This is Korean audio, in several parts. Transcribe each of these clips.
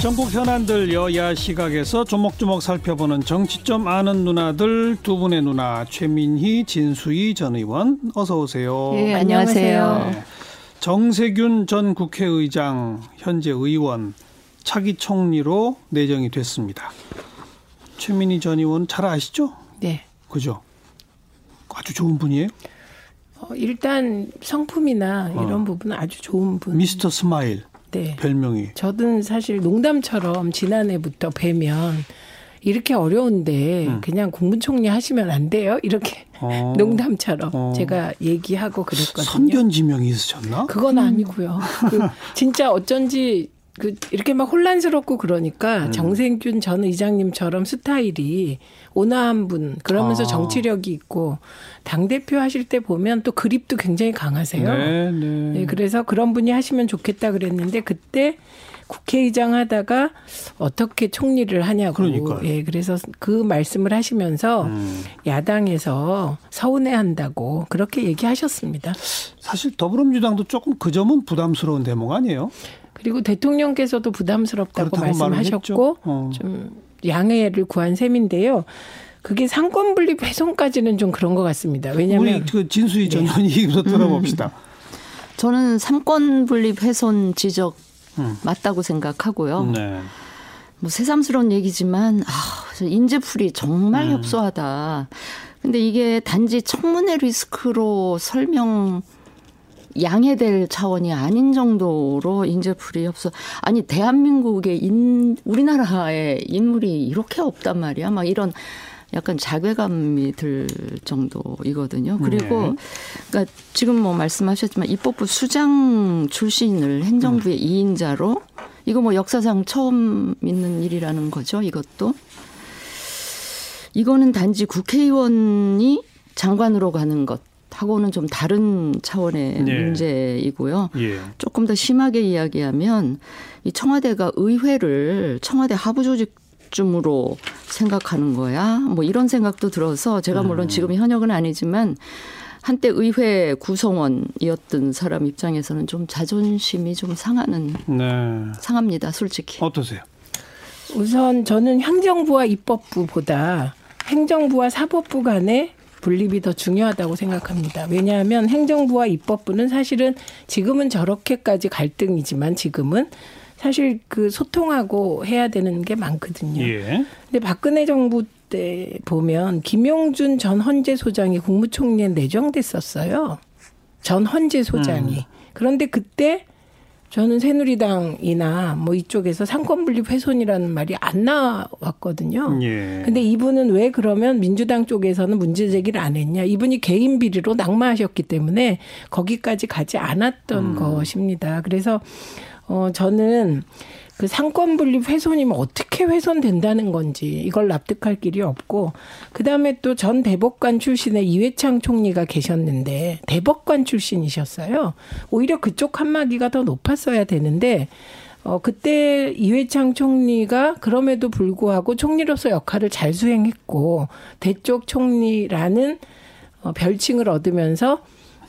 전국 현안들 여야 시각에서 조목조목 살펴보는 정치점 아는 누나들 두 분의 누나 최민희, 진수희 전 의원 어서 오세요. 네, 안녕하세요. 네. 정세균 전 국회의장 현재 의원 차기 총리로 내정이 됐습니다. 최민희 전 의원 잘 아시죠? 네. 그죠? 아주 좋은 분이에요. 어, 일단 성품이나 이런 어. 부분은 아주 좋은 분. 미스터 스마일. 네. 별명이. 저는 사실 농담처럼 지난해부터 뵈면 이렇게 어려운데 음. 그냥 국무총리 하시면 안 돼요? 이렇게 어. 농담처럼 어. 제가 얘기하고 그랬거든요. 선견 지명이 있으셨나? 그건 아니고요. 그 진짜 어쩐지 그 이렇게 막 혼란스럽고 그러니까 음. 정세균 전 의장님처럼 스타일이 온화한 분 그러면서 아. 정치력이 있고 당 대표 하실 때 보면 또 그립도 굉장히 강하세요. 네, 네. 네, 그래서 그런 분이 하시면 좋겠다 그랬는데 그때 국회의장 하다가 어떻게 총리를 하냐고. 그러니까요. 예, 그래서 그 말씀을 하시면서 음. 야당에서 서운해한다고 그렇게 얘기하셨습니다. 사실 더불어민주당도 조금 그 점은 부담스러운 대목 아니에요? 그리고 대통령께서도 부담스럽다고 말씀하셨고 어. 좀 양해를 구한 셈인데요. 그게 삼권 분립 훼손까지는 좀 그런 것 같습니다. 왜냐하면 우리 그 진수희 전 의원이 네. 들어봅시다. 음. 저는 삼권 분립 훼손 지적 음. 맞다고 생각하고요. 네. 뭐 새삼스러운 얘기지만 아, 인재풀이 정말 음. 협소하다. 근데 이게 단지 청문회 리스크로 설명 양해될 차원이 아닌 정도로 인재풀이 협소. 아니 대한민국의 인 우리나라에 인물이 이렇게 없단 말이야. 막 이런 약간 자괴감이 들 정도이거든요. 그리고 네. 그러니까 지금 뭐 말씀하셨지만 입법부 수장 출신을 행정부의 음. 2인자로 이거 뭐 역사상 처음 있는 일이라는 거죠. 이것도 이거는 단지 국회의원이 장관으로 가는 것 하고는 좀 다른 차원의 네. 문제이고요. 예. 조금 더 심하게 이야기하면 이 청와대가 의회를 청와대 하부 조직 쯤으로 생각하는 거야. 뭐 이런 생각도 들어서 제가 물론 음. 지금 현역은 아니지만 한때 의회 구성원이었던 사람 입장에서는 좀 자존심이 좀 상하는 네. 상합니다. 솔직히. 어떠세요? 우선 저는 행정부와 입법부보다 행정부와 사법부 간의 분립이 더 중요하다고 생각합니다. 왜냐하면 행정부와 입법부는 사실은 지금은 저렇게까지 갈등이지만 지금은 사실 그 소통하고 해야 되는 게 많거든요. 예. 근데 박근혜 정부 때 보면 김용준 전 헌재 소장이 국무총리에 내정됐었어요. 전 헌재 소장이. 음. 그런데 그때 저는 새누리당이나 뭐 이쪽에서 삼권 분립 훼손이라는 말이 안 나왔거든요. 예. 근데 이분은 왜 그러면 민주당 쪽에서는 문제 제기를 안 했냐? 이분이 개인 비리로 낙마하셨기 때문에 거기까지 가지 않았던 음. 것입니다. 그래서 어 저는 그 삼권 분립 훼손이면 어떻게 훼손된다는 건지 이걸 납득할 길이 없고 그다음에 또 전 대법관 출신의 이회창 총리가 계셨는데 대법관 출신이셨어요. 오히려 그쪽 칸막이가 더 높았어야 되는데 어 그때 이회창 총리가 그럼에도 불구하고 총리로서 역할을 잘 수행했고 대쪽 총리라는 어 별칭을 얻으면서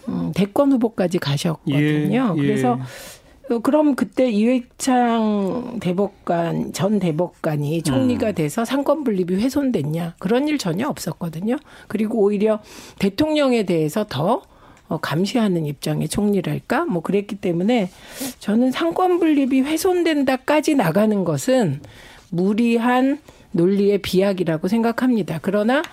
음 대권 후보까지 가셨거든요. 예, 예. 그래서 어, 그럼 그때 이회창 대법관 전 대법관이 총리가 음. 돼서 상권 분립이 훼손됐냐 그런 일 전혀 없었거든요. 그리고 오히려 대통령에 대해서 더 어, 감시하는 입장의 총리랄까 뭐 그랬기 때문에 저는 상권 분립이 훼손된다까지 나가는 것은 무리한 논리의 비약이라고 생각합니다. 그러나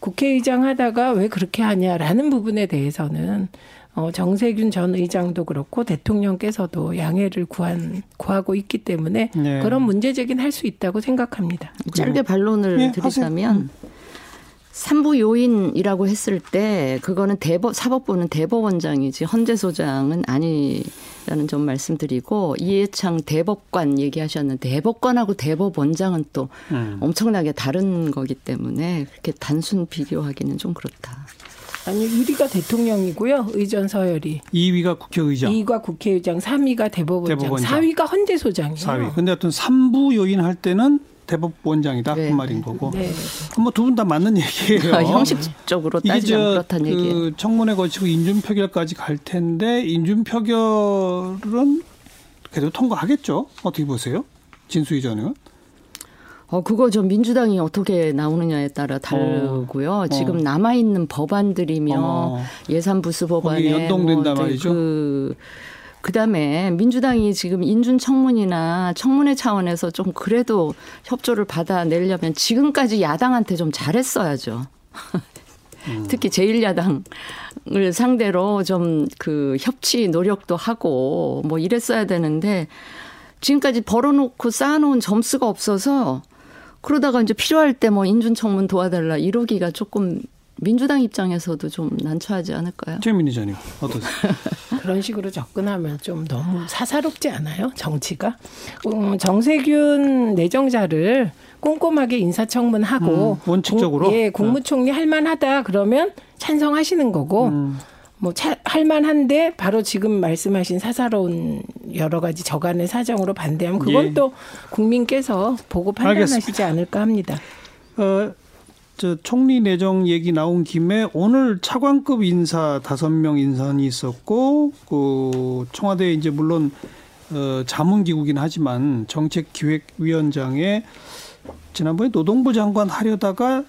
국회의장 하다가 왜 그렇게 하냐라는 부분에 대해서는 어, 정세균 전 의장도 그렇고 대통령께서도 양해를 구한 구하고 있기 때문에 네. 그런 문제 제기는 할 수 있다고 생각합니다. 짧게 반론을 네, 드리자면 삼부 요인이라고 했을 때 그거는 대법 사법부는 대법원장이지 헌재 소장은 아니라는 점 말씀드리고 이해창 대법관 얘기하셨는데 대법관하고 대법원장은 또 음. 엄청나게 다른 거기 때문에 그렇게 단순 비교하기는 좀 그렇다. 아니 1위가 대통령이고요. 의전 서열이. 2위가 국회의장. 2위가 국회의장, 3위가 대법원장, 대법원장. 4위가 헌재소장이에요. 4위. 근데 하여튼 3부 요인 할 때는 대법원장이다 네. 그 말인 거고. 네. 뭐두 분 다 맞는 얘기예요. 형식적으로 따지면 그렇다는 그 얘기예요. 청문회 거치고 인준 표결까지 갈 텐데 인준 표결은 그래도 통과하겠죠. 어떻게 보세요? 진수희 전 의원? 어, 그거 저 민주당이 어떻게 나오느냐에 따라 다르고요. 어. 지금 남아있는 법안들이며 어. 예산부수 법안에 연동된다 뭐 말이죠. 그, 그 다음에 민주당이 지금 인준 청문이나 청문회 차원에서 좀 그래도 협조를 받아내려면 지금까지 야당한테 좀 잘했어야죠. 음. 특히 제1야당을 상대로 좀 그 협치 노력도 하고 뭐 이랬어야 되는데 지금까지 벌어놓고 쌓아놓은 점수가 없어서 그러다가 이제 필요할 때 뭐 인준청문 도와달라 이러기가 조금 민주당 입장에서도 좀 난처하지 않을까요? 최민희 전님 어떠세요? 그런 식으로 접근하면 좀 너무 사사롭지 않아요? 정치가 음, 정세균 내정자를 꼼꼼하게 인사청문하고 음, 원칙적으로 공, 예 국무총리 할만하다 그러면 찬성하시는 거고. 음. 뭐 차, 할만한데 바로 지금 말씀하신 사사로운 여러 가지 저간의 사정으로 반대하면 그건 예. 또 국민께서 보고 판단하시지 알겠습니다. 않을까 합니다. 어, 저 총리 내정 얘기 나온 김에 오늘 차관급 인사 다섯 명 인선이 있었고 그 청와대 이제 물론 어, 자문기구긴 하지만 정책기획위원장에 지난번에 노동부 장관 하려다가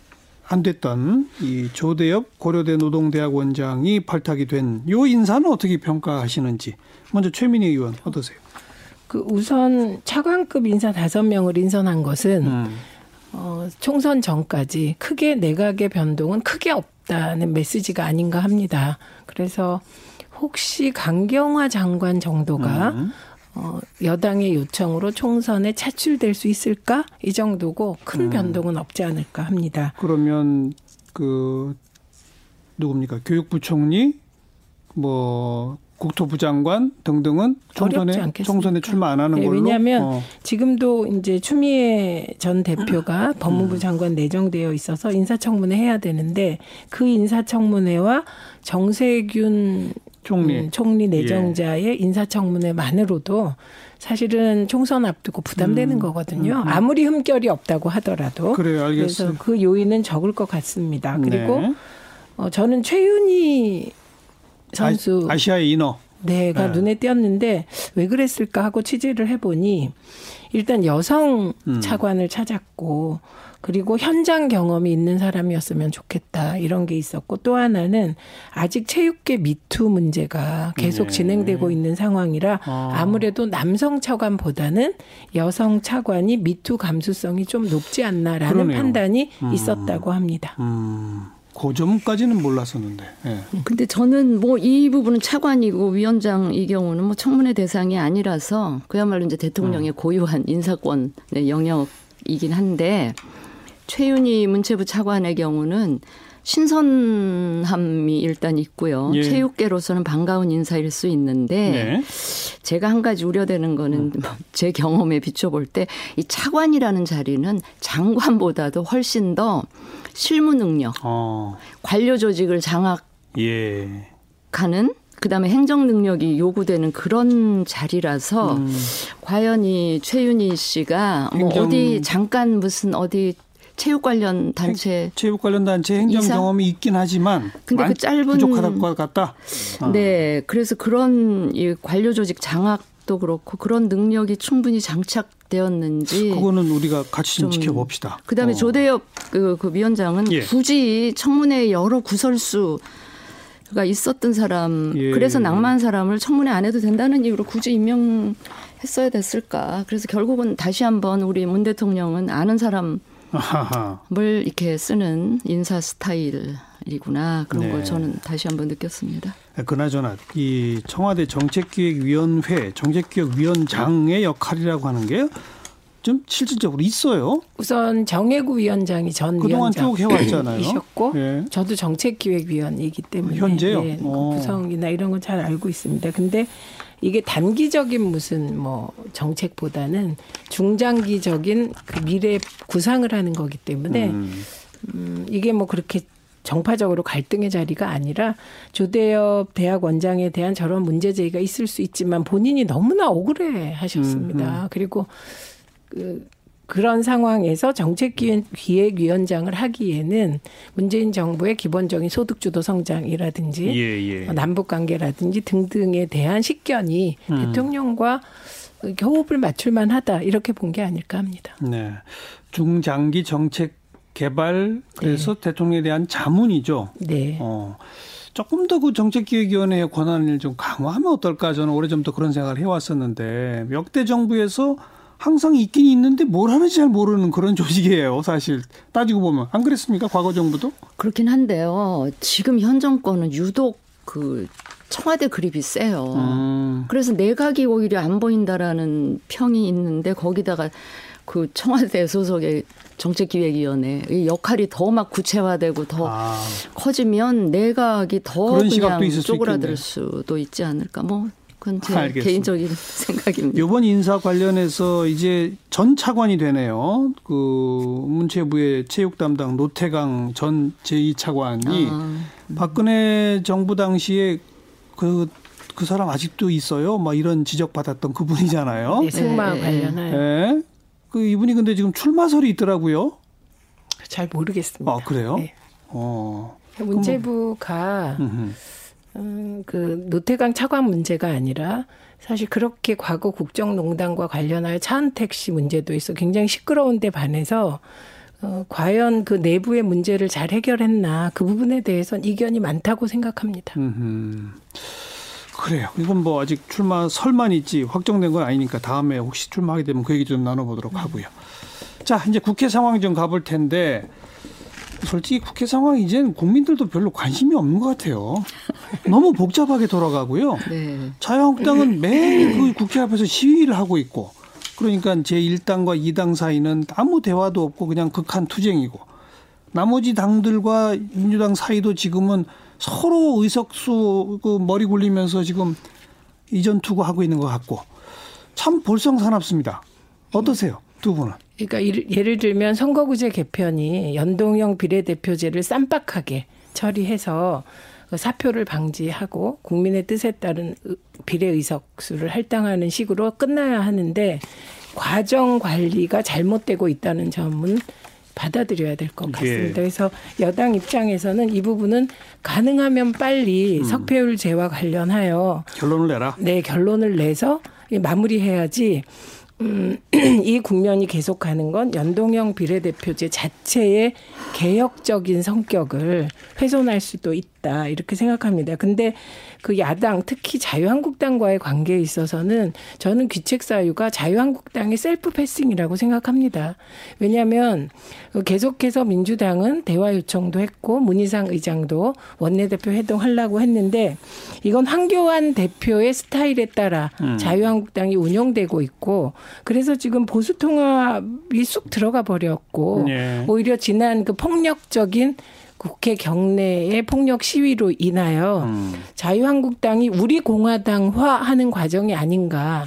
안 됐던 이 조대엽 고려대 노동대학 원장이 발탁이 된 요 인사는 어떻게 평가하시는지 먼저 최민희 의원 어떠세요? 그 우선 차관급 인사 다섯 명을 인선한 것은 음. 어, 총선 전까지 크게 내각의 변동은 크게 없다는 메시지가 아닌가 합니다. 그래서 혹시 강경화 장관 정도가 음. 어, 여당의 요청으로 총선에 차출될 수 있을까? 이 정도고 큰 음. 변동은 없지 않을까 합니다. 그러면 그 누굽니까? 교육부총리 뭐 국토부 장관 등등은 총선에 총선에 출마 안 하는 네, 걸로. 왜냐하면 어. 지금도 이제 추미애 전 대표가 음. 법무부 장관 내정되어 있어서 인사청문회 해야 되는데 그 인사청문회와 정세균 총리, 음, 총리 내정자의 예. 인사청문회만으로도 사실은 총선 앞두고 부담되는 음, 거거든요. 음, 음. 아무리 흠결이 없다고 하더라도. 그래요, 알겠습니다. 그래서 그 요인은 적을 것 같습니다. 그리고 네. 어, 저는 최윤희 선수 아, 시아의 인어. 네가 네. 눈에 띄었는데 왜 그랬을까 하고 취재를 해보니 일단 여성 음. 차관을 찾았고 그리고 현장 경험이 있는 사람이었으면 좋겠다 이런 게 있었고 또 하나는 아직 체육계 미투 문제가 계속 네. 진행되고 있는 상황이라 아. 아무래도 남성 차관보다는 여성 차관이 미투 감수성이 좀 높지 않나라는 그러네요. 판단이 음. 있었다고 합니다. 음. 그 점까지는 몰랐었는데. 네. 근데 저는 뭐 이 부분은 차관이고 위원장 이 경우는 뭐 청문회 대상이 아니라서 그야말로 이제 대통령의 음. 고유한 인사권의 영역이긴 한데 최윤희 문체부 차관의 경우는 신선함이 일단 있고요. 예. 체육계로서는 반가운 인사일 수 있는데 네. 제가 한 가지 우려되는 거는 음. 제 경험에 비춰볼 때 이 차관이라는 자리는 장관보다도 훨씬 더 실무 능력, 어. 관료 조직을 장악하는 예. 그다음에 행정 능력이 요구되는 그런 자리라서 음. 과연 이 최윤희 씨가 뭐 어디 잠깐 무슨 어디 체육 관련 단체 체육 관련 단체 행정 이사? 경험이 있긴 하지만 근데 그 짧은 부족할 것 같다. 어. 네, 그래서 그런 이 관료 조직 장악 도 그렇고 그런 능력이 충분히 장착되었는지 그거는 우리가 같이 좀, 좀 지켜봅시다. 그다음에 어. 조대엽 그, 그 위원장은 예. 굳이 청문회 여러 구설수 가 있었던 사람 예. 그래서 낭만 사람을 청문회 안 해도 된다는 이유로 굳이 임명했어야 됐을까 그래서 결국은 다시 한번 우리 문 대통령은 아는 사람 을 이렇게 쓰는 인사 스타일이구나 그런 네. 걸 저는 다시 한번 느꼈습니다. 그나저나 이 청와대 정책기획위원회 정책기획위원장의 역할이라고 하는 게좀 실질적으로 있어요. 우선 정혜구 위원장이 전 그동안 쭉 해왔잖아요. 이셨고 예. 저도 정책기획위원이기 때문에 현재요. 예, 구성이나 이런 건 잘 알고 있습니다. 근데 이게 단기적인 무슨 뭐 정책보다는 중장기적인 그 미래 구상을 하는 거기 때문에 음, 음 이게 뭐 그렇게 정파적으로 갈등의 자리가 아니라 조대엽 대학 원장에 대한 저런 문제 제기가 있을 수 있지만 본인이 너무나 억울해 하셨습니다. 음, 음. 그리고 그 그런 상황에서 정책기획위원장을 하기에는 문재인 정부의 기본적인 소득주도 성장이라든지 예, 예. 남북관계라든지 등등에 대한 식견이 음. 대통령과 호흡을 맞출 만 하다 이렇게 본 게 아닐까 합니다. 네. 중장기 정책 개발 그래서 네. 대통령에 대한 자문이죠. 네. 어. 조금 더 그 정책기획위원회의 권한을 좀 강화하면 어떨까 저는 오래전부터 그런 생각을 해왔었는데 역대 정부에서 항상 있긴 있는데 뭘 하는지 잘 모르는 그런 조직이에요. 사실 따지고 보면 안 그랬습니까? 과거 정부도 그렇긴 한데요. 지금 현 정권은 유독 그 청와대 그립이 세요. 음. 그래서 내각이 오히려 안 보인다라는 평이 있는데 거기다가 그 청와대 소속의 정책기획위원회 역할이 더 막 구체화되고 더 아. 커지면 내각이 더 그냥 쪼그라들 수도 있지 않을까. 뭐 그건 제 알겠습니다. 개인적인 생각입니다. 이번 인사 관련해서 이제 전 차관이 되네요. 그 문체부의 체육 담당 노태강 전 제2차관이 아. 박근혜 정부 당시에 그, 그 사람 아직도 있어요? 막 이런 지적 받았던 그분이잖아요. 네, 승마 네. 관련한. 네. 그 이분이 근데 지금 출마설이 있더라고요. 잘 모르겠습니다. 아, 그래요? 네. 어. 문체부가 음, 그 노태강 차관 문제가 아니라 사실 그렇게 과거 국정농단과 관련하여 차은택 씨 문제도 있어 굉장히 시끄러운데 반해서 어, 과연 그 내부의 문제를 잘 해결했나 그 부분에 대해서는 이견이 많다고 생각합니다. 음흠. 그래요. 이건 뭐 아직 출마 설만 있지 확정된 건 아니니까 다음에 혹시 출마하게 되면 그 얘기 좀 나눠보도록 음. 하고요. 자 이제 국회 상황 좀 가볼 텐데 솔직히 국회 상황 이제는 국민들도 별로 관심이 없는 것 같아요. 너무 복잡하게 돌아가고요. 네. 자유한국당은 매일 그 국회 앞에서 시위를 하고 있고 그러니까 제1당과 2당 사이는 아무 대화도 없고 그냥 극한 투쟁이고 나머지 당들과 민주당 사이도 지금은 서로 의석수 그 머리 굴리면서 지금 이전 투구하고 있는 것 같고 참 볼썽사납습니다. 어떠세요? 두 분은? 그러니까 예를 들면 선거구제 개편이 연동형 비례대표제를 쌈박하게 처리해서 그 사표를 방지하고 국민의 뜻에 따른 비례 의석수를 할당하는 식으로 끝나야 하는데 과정 관리가 잘못되고 있다는 점은 받아들여야 될 것 같습니다. 예. 그래서 여당 입장에서는 이 부분은 가능하면 빨리 음. 석패율제와 관련하여 결론을 내라. 네, 결론을 내서 마무리해야지 음, 이 국면이 계속하는 건 연동형 비례대표제 자체의 개혁적인 성격을 훼손할 수도 있다 이렇게 생각합니다. 근데 그 야당 특히 자유한국당과의 관계에 있어서는 저는 귀책 사유가 자유한국당의 셀프 패싱이라고 생각합니다. 왜냐하면 계속해서 민주당은 대화 요청도 했고 문희상 의장도 원내대표 회동하려고 했는데 이건 황교안 대표의 스타일에 따라 음. 자유한국당이 운영되고 있고 그래서 지금 보수 통합이 쑥 들어가 버렸고 네. 오히려 지난 그 폭력적인 국회 경내의 폭력 시위로 인하여 음. 자유한국당이 우리 공화당화 하는 과정이 아닌가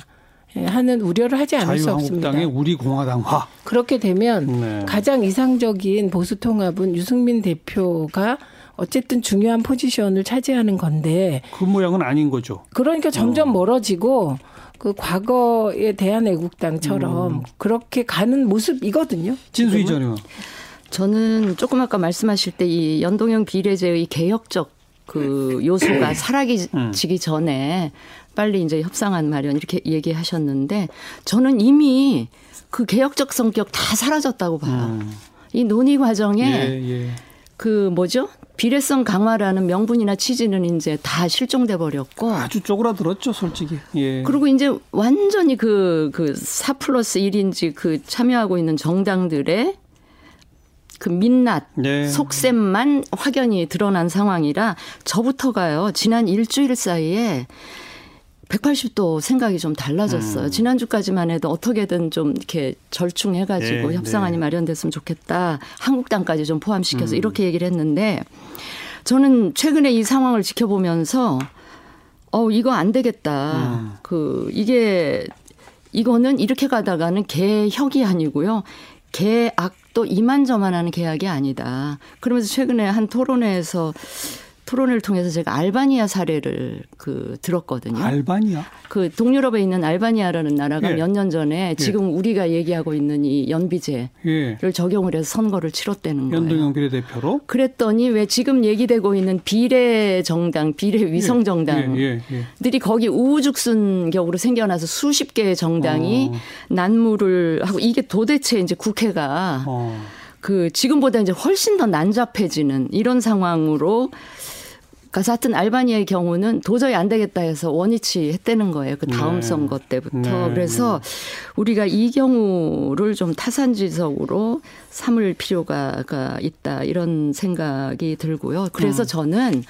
하는 우려를 하지 않을 수 없습니다. 자유한국당의 우리 공화당화. 그렇게 되면 네. 가장 이상적인 보수 통합은 유승민 대표가 어쨌든 중요한 포지션을 차지하는 건데 그 모양은 아닌 거죠. 그러니까 점점 어. 멀어지고 그 과거의 대한 애국당처럼 음. 그렇게 가는 모습이거든요. 진수희 전 의원. 저는 조금 아까 말씀하실 때 이 연동형 비례제의 개혁적 그 요소가 사라지기 음. 전에 빨리 이제 협상안 마련 이렇게 얘기하셨는데 저는 이미 그 개혁적 성격 다 사라졌다고 봐요. 음. 이 논의 과정에 예, 예. 그 뭐죠? 비례성 강화라는 명분이나 취지는 이제 다 실종돼 버렸고 아주 쪼그라들었죠, 솔직히. 예. 그리고 이제 완전히 그 그4 플러스 1인지 그 참여하고 있는 정당들의 그 민낯, 네. 속셈만 확연히 드러난 상황이라 저부터가요. 지난 일주일 사이에 180도 생각이 좀 달라졌어요. 음. 지난주까지만 해도 어떻게든 좀 이렇게 절충해가지고 네, 협상안이 네. 마련됐으면 좋겠다. 한국당까지 좀 포함시켜서 음. 이렇게 얘기를 했는데 저는 최근에 이 상황을 지켜보면서 어, 이거 안 되겠다. 음. 그, 이게, 이거는 이렇게 가다가는 개혁이 아니고요. 계약 도 이만저만하는 계약이 아니다. 그러면서 최근에 한 토론회에서 토론을 통해서 제가 알바니아 사례를 그 들었거든요. 알바니아? 그 동유럽에 있는 알바니아라는 나라가 예. 몇년 전에 지금 우리가 얘기하고 있는 이 연비제를 예. 적용을 해서 선거를 치렀다는 거예요. 연동형 비례대표로? 그랬더니 왜 지금 얘기되고 있는 비례 정당, 비례 위성 예, 정당들이 예, 예. 거기 우후죽순 격으로 생겨나서 수십 개의 정당이 난무를 하고 이게 도대체 이제 국회가 어. 그 지금보다 이제 훨씬 더 난잡해지는 이런 상황으로 가서 하여튼 알바니아의 경우는 도저히 안 되겠다 해서 원위치 했다는 거예요. 그 다음 네. 선거 때부터. 네, 그래서 우리가 이 경우를 좀 타산지석으로 삼을 필요가 있다 이런 생각이 들고요. 그래서 음. 저는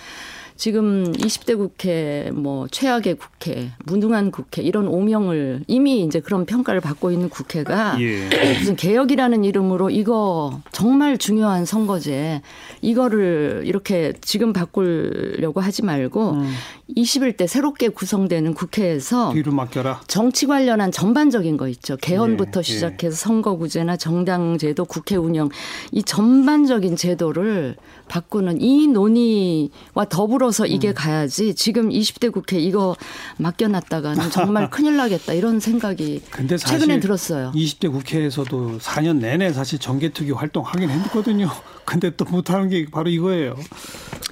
지금 20대 국회, 뭐 최악의 국회, 무능한 국회 이런 오명을 이미 이제 그런 평가를 받고 있는 국회가 예. 무슨 개혁이라는 이름으로 이거 정말 중요한 선거제 이거를 이렇게 지금 바꾸려고 하지 말고 음. 21대 새롭게 구성되는 국회에서 뒤로 맡겨라. 정치 관련한 전반적인 거 있죠. 개헌부터 예, 예. 시작해서 선거구제나 정당제도, 국회 운영 이 전반적인 제도를 바꾸는 이 논의와 더불어 서 음. 이게 가야지 지금 20대 국회 이거 맡겨놨다가는 정말 큰일 나겠다 이런 생각이 최근에 들었어요. 20대 국회에서도 4년 내내 사실 정개특위 활동하긴 했거든요. 근데 또 못하는 게 바로 이거예요.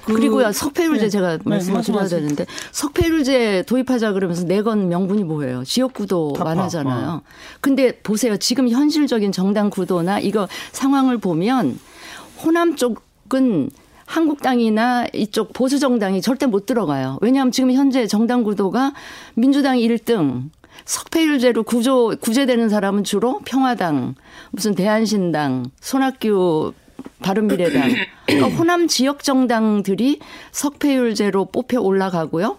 그- 그리고요 석패율제 네. 제가 네, 말씀을 드려야 말씀하세요. 되는데 석패율제 도입하자 그러면서 내건 명분이 뭐예요? 지역구도 타파. 완화잖아요. 어. 근데 보세요 지금 현실적인 정당 구도나 이거 상황을 보면 호남 쪽은 한국당이나 이쪽 보수 정당이 절대 못 들어가요. 왜냐하면 지금 현재 정당 구도가 민주당이 1등, 석패율제로 구조 구제되는 사람은 주로 평화당, 무슨 대한신당, 손학규 바른미래당, 그러니까 호남 지역 정당들이 석패율제로 뽑혀 올라가고요.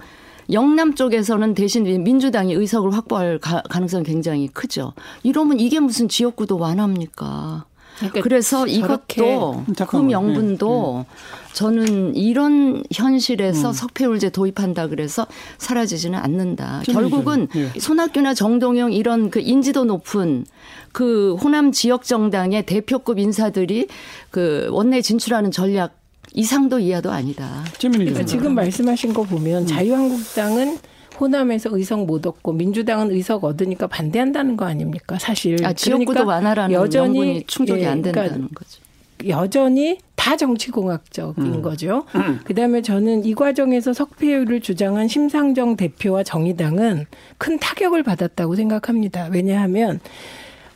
영남 쪽에서는 대신 민주당이 의석을 확보할 가, 가능성이 굉장히 크죠. 이러면 이게 무슨 지역구도 완화입니까? 그러니까 그래서 이것도 그. 명분도 저는 이런 현실에서 석패율제 도입한다 그래서 사라지지는 않는다. 좀 결국은 예. 손학규나 정동영 이런 그 인지도 높은 그 호남 지역 정당의 대표급 인사들이 그 원내 진출하는 전략 이상도 이하도 아니다. 그러니까. 지금 말씀하신 거 보면 자유한국당은 호남에서 의석 못 얻고 민주당은 의석 얻으니까 반대한다는 거 아닙니까? 사실 아, 지역구도 그러니까 완화라는 여전히 충족이 예, 안 그러니까 된다는 거죠. 여전히 다 정치공학적인 음. 거죠. 그다음에 저는 이 과정에서 석패율을 주장한 심상정 대표와 정의당은 큰 타격을 받았다고 생각합니다. 왜냐하면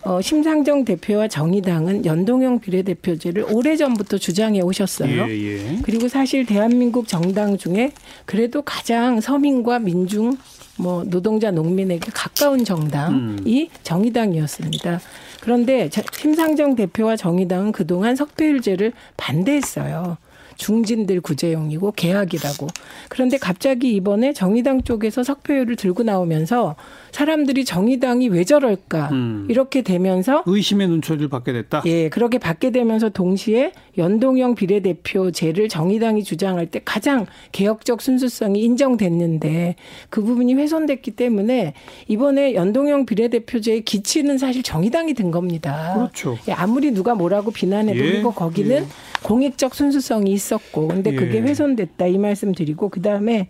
어, 심상정 대표와 정의당은 연동형 비례대표제를 오래전부터 주장해 오셨어요. 예, 예. 그리고 사실 대한민국 정당 중에 그래도 가장 서민과 민중 뭐 노동자 농민에게 가까운 정당이 정의당이었습니다. 그런데 자- 심상정 대표와 정의당은 그동안 석패율제를 반대했어요. 중진들 구제용이고 계약이라고. 그런데 갑자기 이번에 정의당 쪽에서 석패율을 들고 나오면서 사람들이 정의당이 왜 저럴까 음. 이렇게 되면서 의심의 눈초리를 받게 됐다. 예, 그렇게 받게 되면서 동시에 연동형 비례대표제를 정의당이 주장할 때 가장 개혁적 순수성이 인정됐는데 그 부분이 훼손됐기 때문에 이번에 연동형 비례대표제의 기치는 사실 정의당이 든 겁니다. 그렇죠. 예, 아무리 누가 뭐라고 비난해도 예, 이거 거기는 예. 공익적 순수성이 있었고 근데 그게 예. 훼손됐다 이 말씀 드리고 그다음에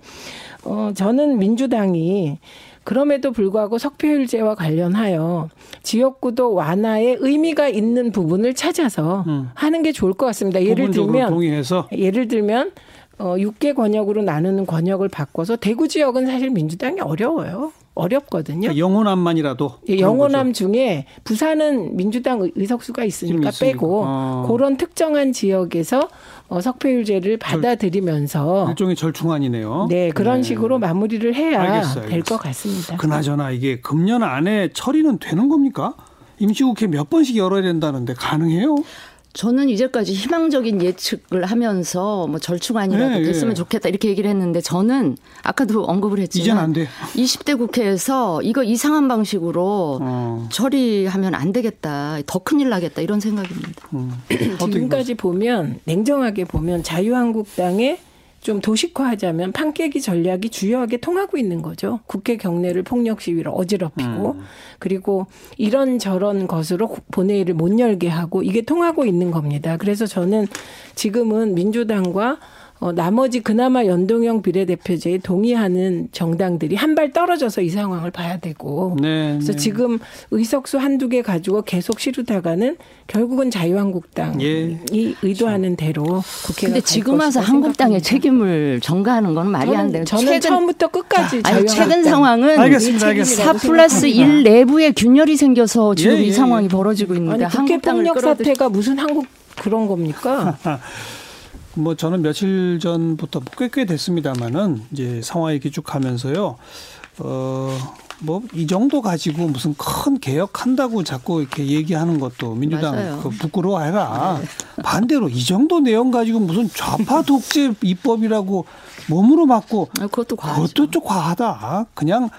어 저는 민주당이 그럼에도 불구하고 석패율제와 관련하여 지역구도 완화에 의미가 있는 부분을 찾아서 음. 하는 게 좋을 것 같습니다. 예를 들면 동의해서 예를 들면 어 6개 권역으로 나누는 권역을 바꿔서 대구 지역은 사실 민주당이 어려워요. 어렵거든요. 그러니까 영호남만이라도 예, 영호남. 중에 부산은 민주당 의- 의석수가 있으니까. 빼고 어. 그런 특정한 지역에서 어, 석패율제를 받아들이면서 일종의 절충안이네요. 네 그런 네. 식으로 마무리를 해야 될 것. 같습니다. 그나저나 이게 금년 안에 처리는 되는 겁니까? 임시국회 몇 번씩 열어야 된다는데 가능해요? 저는 이제까지 희망적인 예측을 하면서 뭐 절충안이라도 네, 됐으면 예. 좋겠다 이렇게 얘기를 했는데 저는 아까도 언급을 했지만 이젠 안 돼. 20대 국회에서 이거 이상한 방식으로 어. 처리하면 안 되겠다. 더 큰일 나겠다. 이런 생각입니다. 음. 지금까지 보면 냉정하게 보면 자유한국당의 좀 도식화하자면 판깨기 전략이 주요하게 통하고 있는 거죠. 국회 경내를 폭력 시위로 어지럽히고 음. 그리고 이런 저런 것으로 본회의를 못 열게 하고 이게 통하고 있는 겁니다. 그래서 저는 지금은 민주당과 어, 나머지 그나마 연동형 비례대표제에 동의하는 정당들이 한 발 떨어져서 이 상황을 봐야 되고 네, 그래서 네. 지금 의석수 한두 개 가지고 계속 치르다가는 결국은 자유한국당이 예. 의도하는 대로 국회가 근데 갈 지금 와서 한국당의 생각합니다. 책임을 전가하는 건 말이 안 돼요. 저는, 저는 처음부터 끝까지 아니, 최근 상황은 알겠습니다, 알겠습니다. 4 플러스 1 내부에 균열이 생겨서 지금 예, 이 예, 상황이 예. 벌어지고 있는데 아니 국회 한국당을 폭력 끌어들 사태가 무슨 한국 그런 겁니까? 뭐 저는 며칠 전부터 꽤 꽤 됐습니다만은 이제 상황이 이렇게 쭉 가면서요. 어 뭐 이 정도 가지고 무슨 큰 개혁한다고 자꾸 이렇게 얘기하는 것도 민주당. 그 부끄러워해라. 반대로 이 정도 내용 가지고 무슨 좌파 독재 입법이라고 몸으로 맞고 아, 그것도. 그것도 좀 과하다. 그냥 어,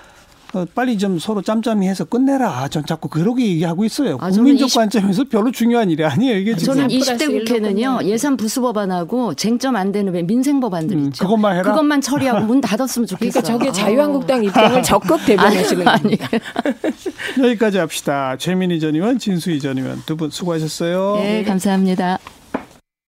빨리 좀 서로 짬짬이 해서 끝내라. 전 자꾸 그러게 얘기하고 있어요. 아, 국민적 20 관점에서 별로 중요한 일이 아니에요. 이게 지금. 저는 플러스 20대 일로 국회는요 예산 부수 법안하고 쟁점 안 되는 왜 민생 법안들 음, 있죠. 그것만 해라? 그것만 처리하고 문 닫았으면 좋겠어요. 그러니까 저게 아. 자유한국당 입장을 적극 대변하시는 아니, 겁니다. 여기까지 합시다. 최민희 전 의원, 진수희 전 의원 두 분 수고하셨어요. 네, 감사합니다.